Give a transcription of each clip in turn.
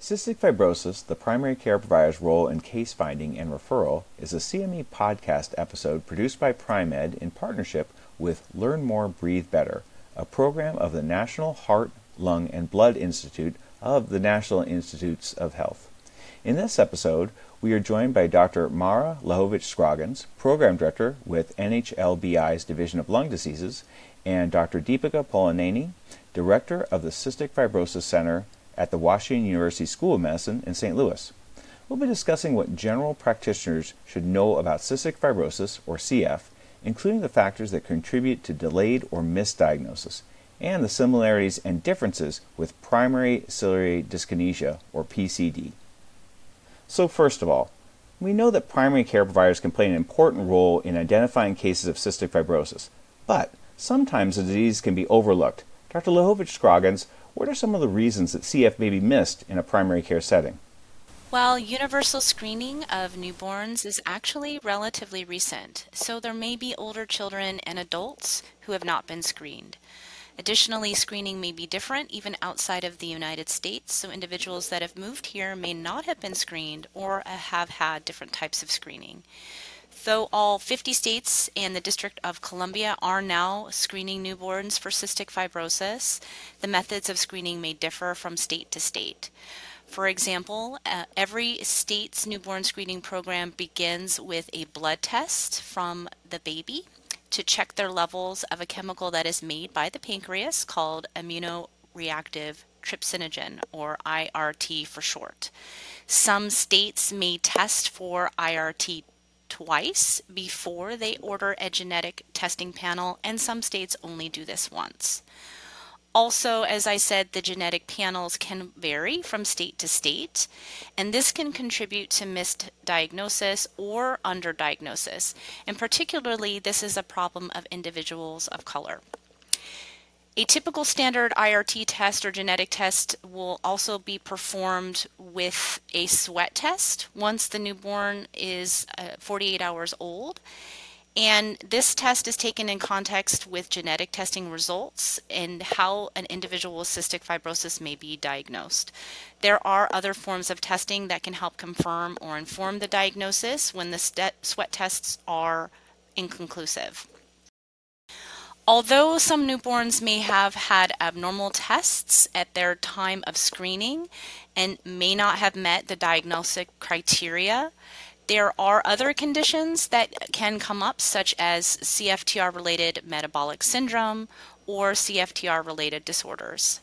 Cystic Fibrosis, the primary care provider's role in case finding and referral, is a CME podcast episode produced by Pri-Med in partnership with Learn More, Breathe Better, a program of the National Heart, Lung, and Blood Institute of the National Institutes of Health. In this episode, we are joined by Dr. Marrah Lachowicz-Scroggins, Program Director with NHLBI's Division of Lung Diseases, and Dr. Deepika Polineni, Director of the Cystic Fibrosis Center at the Washington University School of Medicine in St. Louis. We'll be discussing what general practitioners should know about cystic fibrosis, or CF, including the factors that contribute to delayed or misdiagnosis, and the similarities and differences with primary ciliary dyskinesia, or PCD. So, first of all, we know that primary care providers can play an important role in identifying cases of cystic fibrosis, but sometimes the disease can be overlooked. Dr. Lachowicz-Scroggins, what are some of the reasons that CF may be missed in a primary care setting? Well, universal screening of newborns is actually relatively recent, so there may be older children and adults who have not been screened. Additionally, screening may be different even outside of the United States, so individuals that have moved here may not have been screened or have had different types of screening. Though all 50 states and the District of Columbia are now screening newborns for cystic fibrosis, the methods of screening may differ from state to state. For example, uh, every state's newborn screening program begins with a blood test from the baby to check their levels of a chemical that is made by the pancreas called immunoreactive trypsinogen, or IRT for short. Some states may test for IRT twice before they order a genetic testing panel, and some states only do this once. Also, as I said, the genetic panels can vary from state to state, and this can contribute to missed diagnosis or underdiagnosis. And particularly, this is a problem of individuals of color. A typical standard IRT test or genetic test will also be performed with a sweat test once the newborn is uh, 48 hours old. And this test is taken in context with genetic testing results and how an individual with cystic fibrosis may be diagnosed. There are other forms of testing that can help confirm or inform the diagnosis when the sweat tests are inconclusive. Although some newborns may have had abnormal tests at their time of screening and may not have met the diagnostic criteria, there are other conditions that can come up, such as CFTR related metabolic syndrome or CFTR related disorders.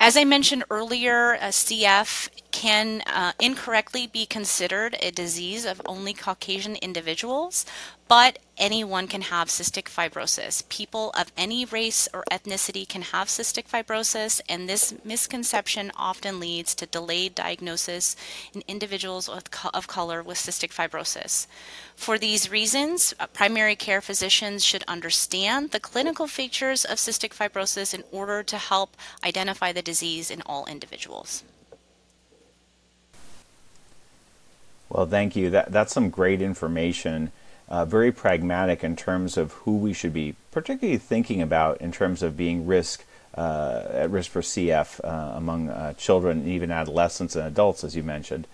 As I mentioned earlier, CF can uh, incorrectly be considered a disease of only Caucasian individuals, but anyone can have cystic fibrosis. People of any race or ethnicity can have cystic fibrosis, and this misconception often leads to delayed diagnosis in individuals of color with cystic fibrosis. For these reasons, uh, primary care physicians should understand the clinical features of cystic fibrosis in order to help identify the disease in all individuals. Well, thank you. That, that's some great information uh, very pragmatic in terms of who we should be particularly thinking about in terms of being risk uh, at risk for CF uh, among uh, children and even adolescents and adults, as you mentioned.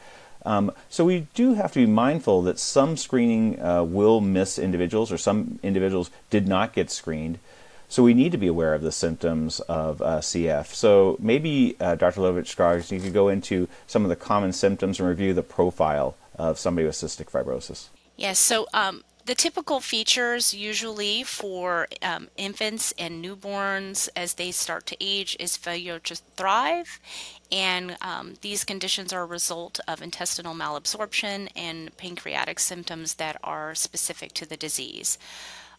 Um, so we do have to be mindful that some screening uh, will miss individuals, or some individuals did not get screened. So we need to be aware of the symptoms of uh, CF. So maybe Dr. Lachowicz-Scroggins, you could go into some of the common symptoms and review the profile of somebody with cystic fibrosis. Yes, so um, the typical features usually for um, infants and newborns as they start to age is failure to thrive. And um, these conditions are a result of intestinal malabsorption and pancreatic symptoms that are specific to the disease.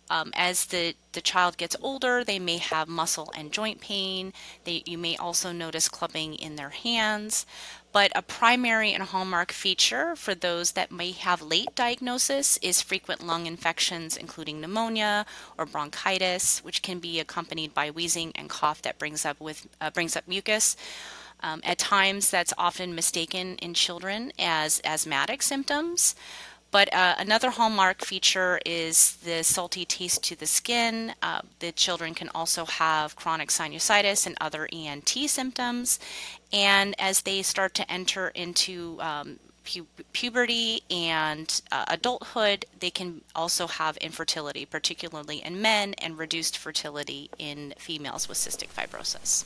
Um, as the, the child gets older, they may have muscle and joint pain. They, you may also notice clubbing in their hands. But a primary and hallmark feature for those that may have late diagnosis is frequent lung infections, including pneumonia or bronchitis, which can be accompanied by wheezing and cough that brings up with uh, brings up mucus. Um, at times, that's often mistaken in children as asthmatic symptoms But uh, another hallmark feature is the salty taste to the skin. Uh, the children can also have chronic sinusitis and other ENT symptoms. And as they start to enter into um, pu- puberty and uh, adulthood, they can also have infertility, particularly in men, and reduced fertility in females with cystic fibrosis.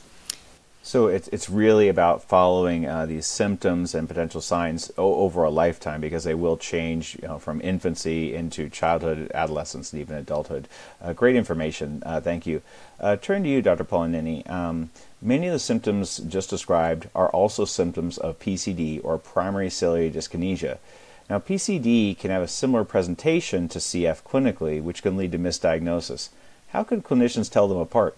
So it's it's really about following uh, these symptoms and potential signs o- over a lifetime because they will change you know, from infancy into childhood, adolescence, and even adulthood. Uh, great information. Uh, thank you. Uh, turn to you, Dr. Polineni. Um, many of the symptoms just described are also symptoms of PCD or primary ciliary dyskinesia. Now, PCD can have a similar presentation to CF clinically, which can lead to misdiagnosis. How can clinicians tell them apart?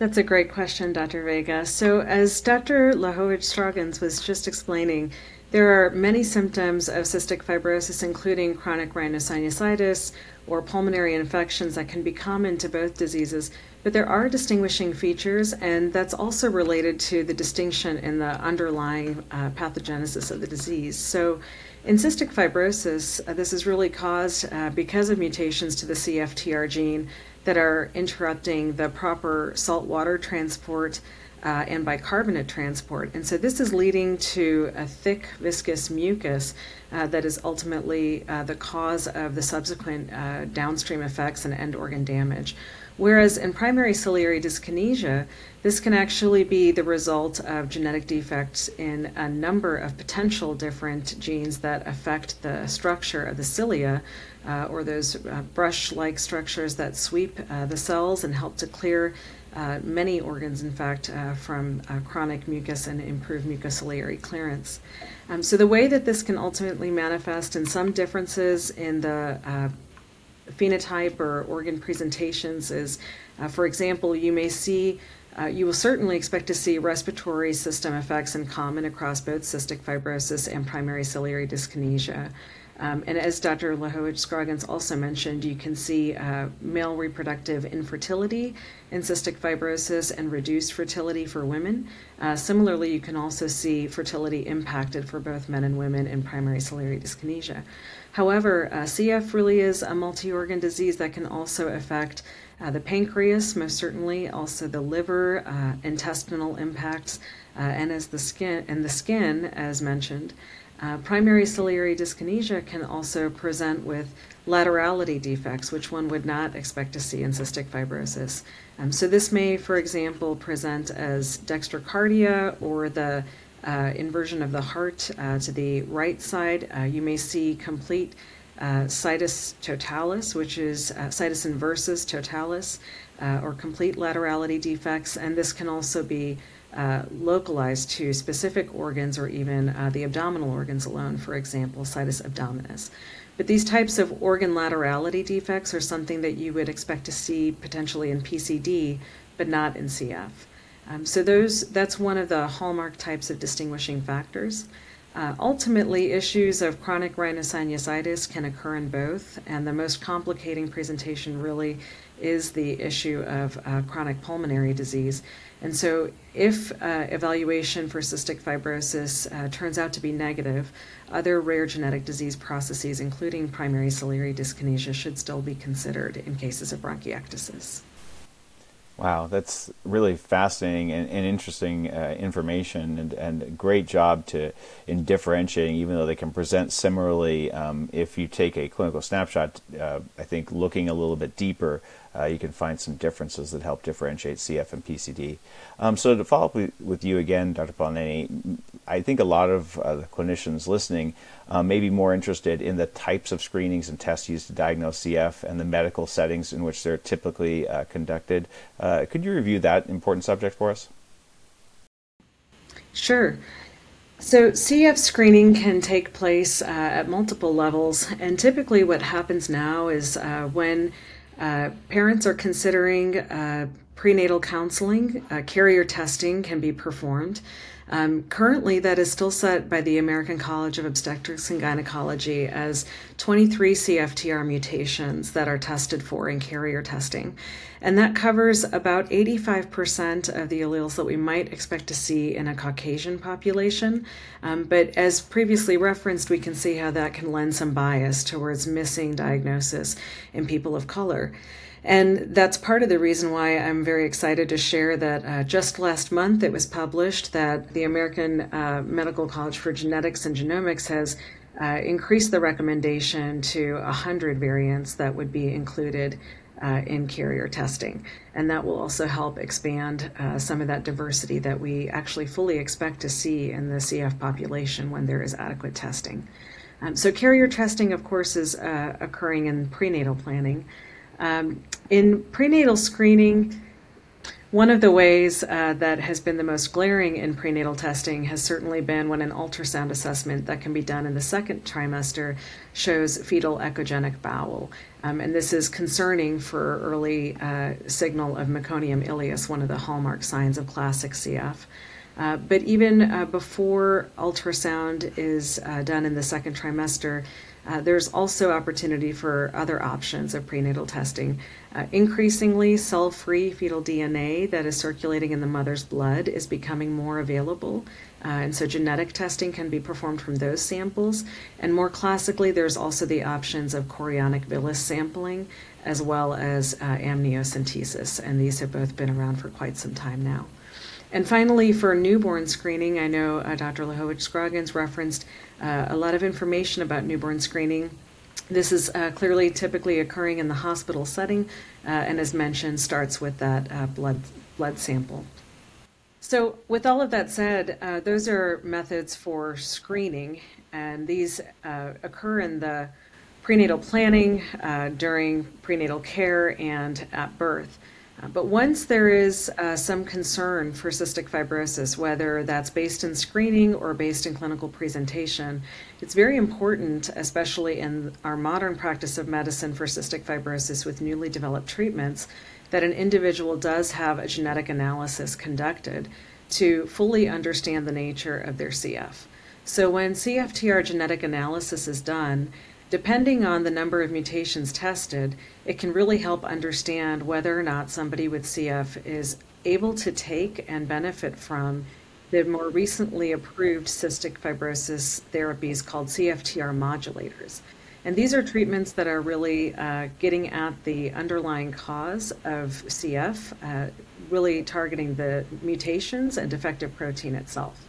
That's a great question, Dr. Vega. So, as Dr. Lachowicz-Scroggins was just explaining, there are many symptoms of cystic fibrosis, including chronic rhinosinusitis or pulmonary infections that can be common to both diseases. But there are distinguishing features, and that's also related to the distinction in the underlying uh, pathogenesis of the disease. So, in cystic fibrosis, uh, this is really caused uh, because of mutations to the CFTR gene that are interrupting the proper saltwater transport uh, and bicarbonate transport. And so this is leading to a thick, viscous mucus uh, that is ultimately uh, the cause of the subsequent uh, downstream effects and end organ damage. Whereas in primary ciliary dyskinesia, this can actually be the result of genetic defects in a number of potential different genes that affect the structure of the cilia, uh, or those uh, brush like structures that sweep uh, the cells and help to clear uh, many organs, in fact, uh, from uh, chronic mucus and improve mucociliary clearance. Um, so, the way that this can ultimately manifest in some differences in the phenotype or organ presentations is, uh, for example, you may see, uh, you will certainly expect to see respiratory system effects in common across both cystic fibrosis and primary ciliary dyskinesia. Um, and as Dr. Lachowicz-Scroggins also mentioned, you can see uh, male reproductive infertility in cystic fibrosis and reduced fertility for women. Uh, similarly, you can also see fertility impacted for both men and women in primary ciliary dyskinesia. However, uh, CF really is a multi organ disease that can also affect uh, the pancreas, most certainly, also the liver, uh, intestinal impacts, uh, and as the skin and the skin, as mentioned. Uh, primary ciliary dyskinesia can also present with laterality defects, which one would not expect to see in cystic fibrosis. Um, so, this may, for example, present as dextrocardia or the uh, inversion of the heart uh, to the right side. Uh, you may see complete uh, situs totalis, which is uh, situs inversus totalis, or complete laterality defects, and this can also be uh, localized to specific organs or even uh, the abdominal organs alone, for example, situs abdominis. But these types of organ laterality defects are something that you would expect to see potentially in PCD, but not in CF. Um, so those that's one of the hallmark types of distinguishing factors. Uh, ultimately, issues of chronic rhinosinusitis can occur in both, and the most complicating presentation really is the issue of uh, chronic pulmonary disease. And so, if uh, evaluation for cystic fibrosis uh, turns out to be negative, other rare genetic disease processes, including primary ciliary dyskinesia, should still be considered in cases of bronchiectasis. Wow, that's really fascinating and, and interesting uh, information, and, and great job to in differentiating. Even though they can present similarly, um, if you take a clinical snapshot, uh, I think looking a little bit deeper, uh, you can find some differences that help differentiate CF and PCD. Um, so to follow up with, you again, Dr. Polineni, I think a lot of uh, the clinicians listening uh, may be more interested in the types of screenings and tests used to diagnose CF and the medical settings in which they're typically uh, conducted. Uh, could you review that important subject for us? Sure. So, CF screening can take place uh, at multiple levels, and typically what happens now is when uh, parents are considering uh, prenatal counseling. Uh, carrier testing can be performed. Um, currently, that is still set by the American College of Obstetrics and Gynecology as 23 CFTR mutations that are tested for in carrier testing. And that covers about 85% of the alleles that we might expect to see in a Caucasian population. Um, but as previously referenced, we can see how that can lend some bias towards missing diagnosis in people of color. And that's part of the reason why I'm very excited to share that uh, just last month it was published that the American uh, Medical College for Genetics and Genomics has uh, increased the recommendation to 100 variants that would be included uh, in carrier testing. And that will also help expand uh, some of that diversity that we actually fully expect to see in the CF population when there is adequate testing. Um, so, carrier testing, of course, is uh, occurring in prenatal planning. Um, in prenatal screening, one of the ways uh, that has been the most glaring in prenatal testing has certainly been when an ultrasound assessment that can be done in the second trimester shows fetal echogenic bowel. Um, and this is concerning for early uh, signal of meconium ileus, one of the hallmark signs of classic CF. Uh, but even uh, before ultrasound is uh, done in the second trimester, uh, there's also opportunity for other options of prenatal testing. Uh, increasingly, cell free fetal DNA that is circulating in the mother's blood is becoming more available. Uh, and so, genetic testing can be performed from those samples. And more classically, there's also the options of chorionic villus sampling as well as uh, amniocentesis. And these have both been around for quite some time now. And finally, for newborn screening, I know uh, Dr. Lachowicz-Scroggins referenced uh, a lot of information about newborn screening. This is uh, clearly typically occurring in the hospital setting, uh, and as mentioned, starts with that uh, blood blood sample. So, with all of that said, uh, those are methods for screening, and these occur in the prenatal planning, during prenatal care, and at birth. Uh, but once there is uh, some concern for cystic fibrosis, whether that's based in screening or based in clinical presentation, it's very important, especially in our modern practice of medicine for cystic fibrosis with newly developed treatments, that an individual does have a genetic analysis conducted to fully understand the nature of their CF. So when CFTR genetic analysis is done, Depending on the number of mutations tested, it can really help understand whether or not somebody with CF is able to take and benefit from the more recently approved cystic fibrosis therapies called CFTR modulators. And these are treatments that are really uh, getting at the underlying cause of CF, uh, really targeting the mutations and defective protein itself.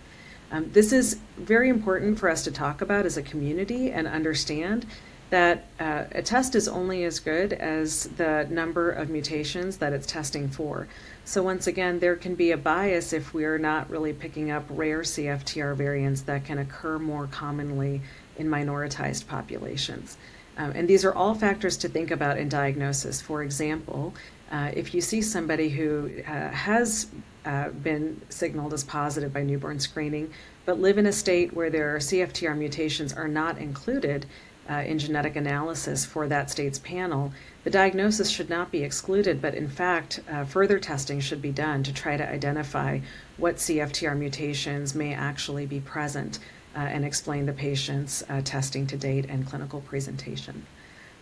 Um, this is very important for us to talk about as a community and understand that uh, a test is only as good as the number of mutations that it's testing for. So, once again, there can be a bias if we're not really picking up rare CFTR variants that can occur more commonly in minoritized populations. Um, and these are all factors to think about in diagnosis. For example, uh, if you see somebody who uh, has uh, been signaled as positive by newborn screening, but live in a state where their CFTR mutations are not included uh, in genetic analysis for that state's panel, the diagnosis should not be excluded, but in fact, uh, further testing should be done to try to identify what CFTR mutations may actually be present uh, and explain the patient's uh, testing to date and clinical presentation.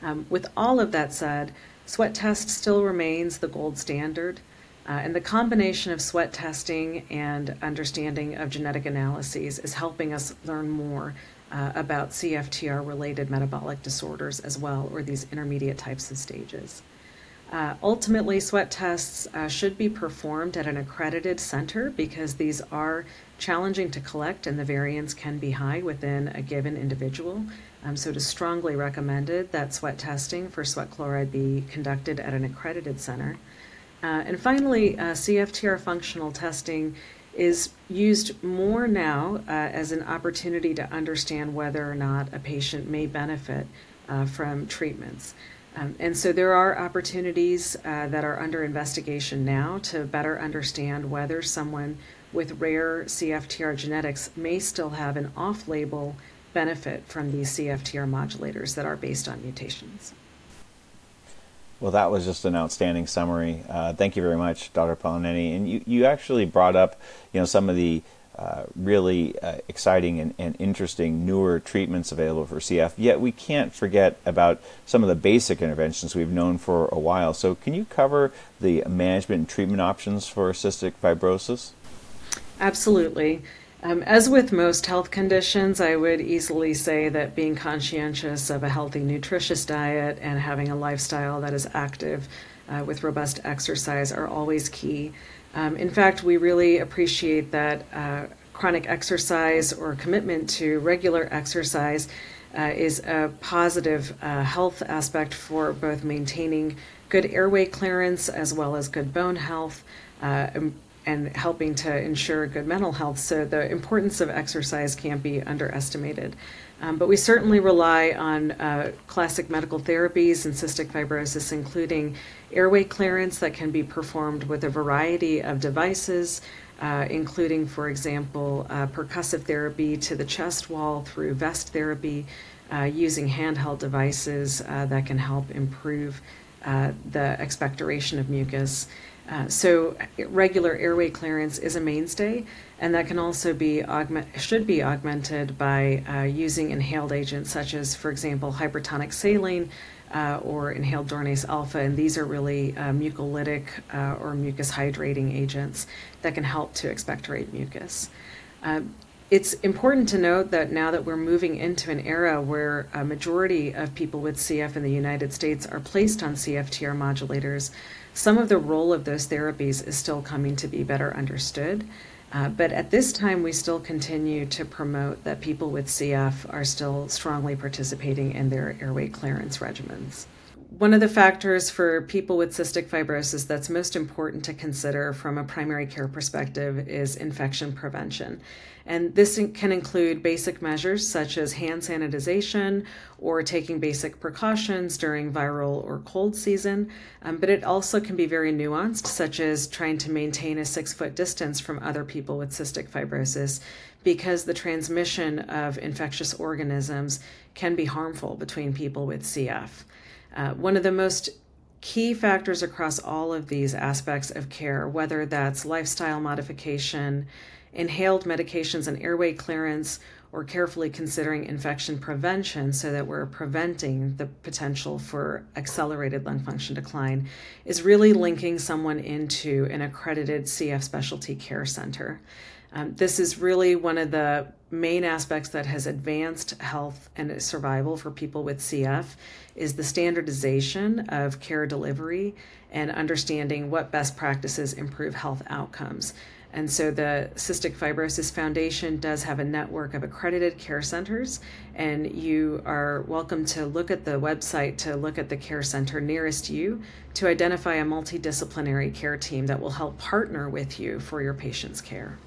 Um, with all of that said, sweat test still remains the gold standard. Uh, and the combination of sweat testing and understanding of genetic analyses is helping us learn more uh, about CFTR related metabolic disorders as well, or these intermediate types of stages. Uh, ultimately, sweat tests uh, should be performed at an accredited center because these are challenging to collect and the variance can be high within a given individual. Um, so, it is strongly recommended that sweat testing for sweat chloride be conducted at an accredited center. Uh, and finally, uh, CFTR functional testing is used more now uh, as an opportunity to understand whether or not a patient may benefit uh, from treatments. Um, and so there are opportunities uh, that are under investigation now to better understand whether someone with rare CFTR genetics may still have an off label benefit from these CFTR modulators that are based on mutations. Well, that was just an outstanding summary. Uh, thank you very much, Dr. Polineni. And you, you actually brought up, you know, some of the uh, really uh, exciting and, and, interesting newer treatments available for CF. Yet we can't forget about some of the basic interventions we've known for a while. So, can you cover the management and treatment options for cystic fibrosis? Absolutely. Um, as with most health conditions, I would easily say that being conscientious of a healthy, nutritious diet and having a lifestyle that is active uh, with robust exercise are always key. Um, in fact, we really appreciate that uh, chronic exercise or commitment to regular exercise uh, is a positive uh, health aspect for both maintaining good airway clearance as well as good bone health uh, and helping to ensure good mental health. So, the importance of exercise can't be underestimated. Um, but we certainly rely on uh, classic medical therapies in cystic fibrosis, including airway clearance that can be performed with a variety of devices, uh, including, for example, uh, percussive therapy to the chest wall through vest therapy, uh, using handheld devices uh, that can help improve uh, the expectoration of mucus. Uh, so regular airway clearance is a mainstay, and that can also be augment should be augmented by uh, using inhaled agents such as, for example, hypertonic saline uh, or inhaled Dornase alpha, and these are really uh, mucolytic uh, or mucus hydrating agents that can help to expectorate mucus. It's important to note that now that we're moving into an era where a majority of people with CF in the United States are placed on CFTR modulators, some of the role of those therapies is still coming to be better understood. Uh, but at this time, we still continue to promote that people with CF are still strongly participating in their airway clearance regimens. One of the factors for people with cystic fibrosis that's most important to consider from a primary care perspective is infection prevention. And this can include basic measures such as hand sanitization or taking basic precautions during viral or cold season. Um, but it also can be very nuanced, such as trying to maintain a six foot distance from other people with cystic fibrosis, because the transmission of infectious organisms can be harmful between people with CF. Uh, one of the most key factors across all of these aspects of care, whether that's lifestyle modification, inhaled medications and airway clearance, or carefully considering infection prevention so that we're preventing the potential for accelerated lung function decline, is really linking someone into an accredited CF specialty care center. Um, this is really one of the main aspects that has advanced health and survival for people with CF is the standardization of care delivery and understanding what best practices improve health outcomes. And so the Cystic Fibrosis Foundation does have a network of accredited care centers, and you are welcome to look at the website to look at the care center nearest you to identify a multidisciplinary care team that will help partner with you for your patient's care.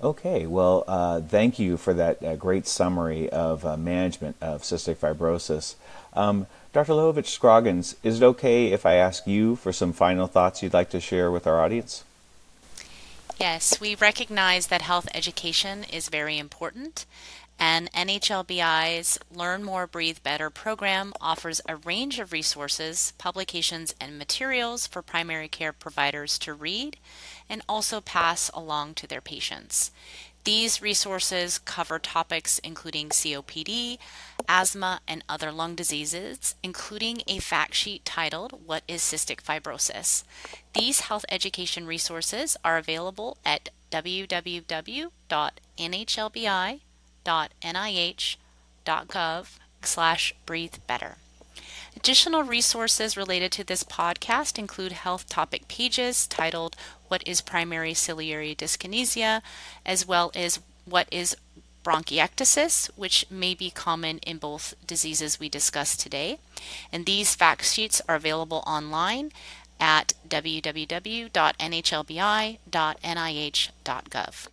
Okay, well, uh, thank you for that uh, great summary of uh, management of cystic fibrosis. Um, Dr. Lachowicz-Scroggins, is it okay if I ask you for some final thoughts you'd like to share with our audience? Yes, we recognize that health education is very important, and NHLBI's Learn More, Breathe Better program offers a range of resources, publications, and materials for primary care providers to read and also pass along to their patients. These resources cover topics including COPD, asthma, and other lung diseases, including a fact sheet titled What is Cystic Fibrosis? These health education resources are available at www.nhlbi.nih.gov slash breathe better. Additional resources related to this podcast include health topic pages titled What is Primary Ciliary Dyskinesia, as well as What is bronchiectasis, which may be common in both diseases we discussed today. And these fact sheets are available online at www.nhlbi.nih.gov.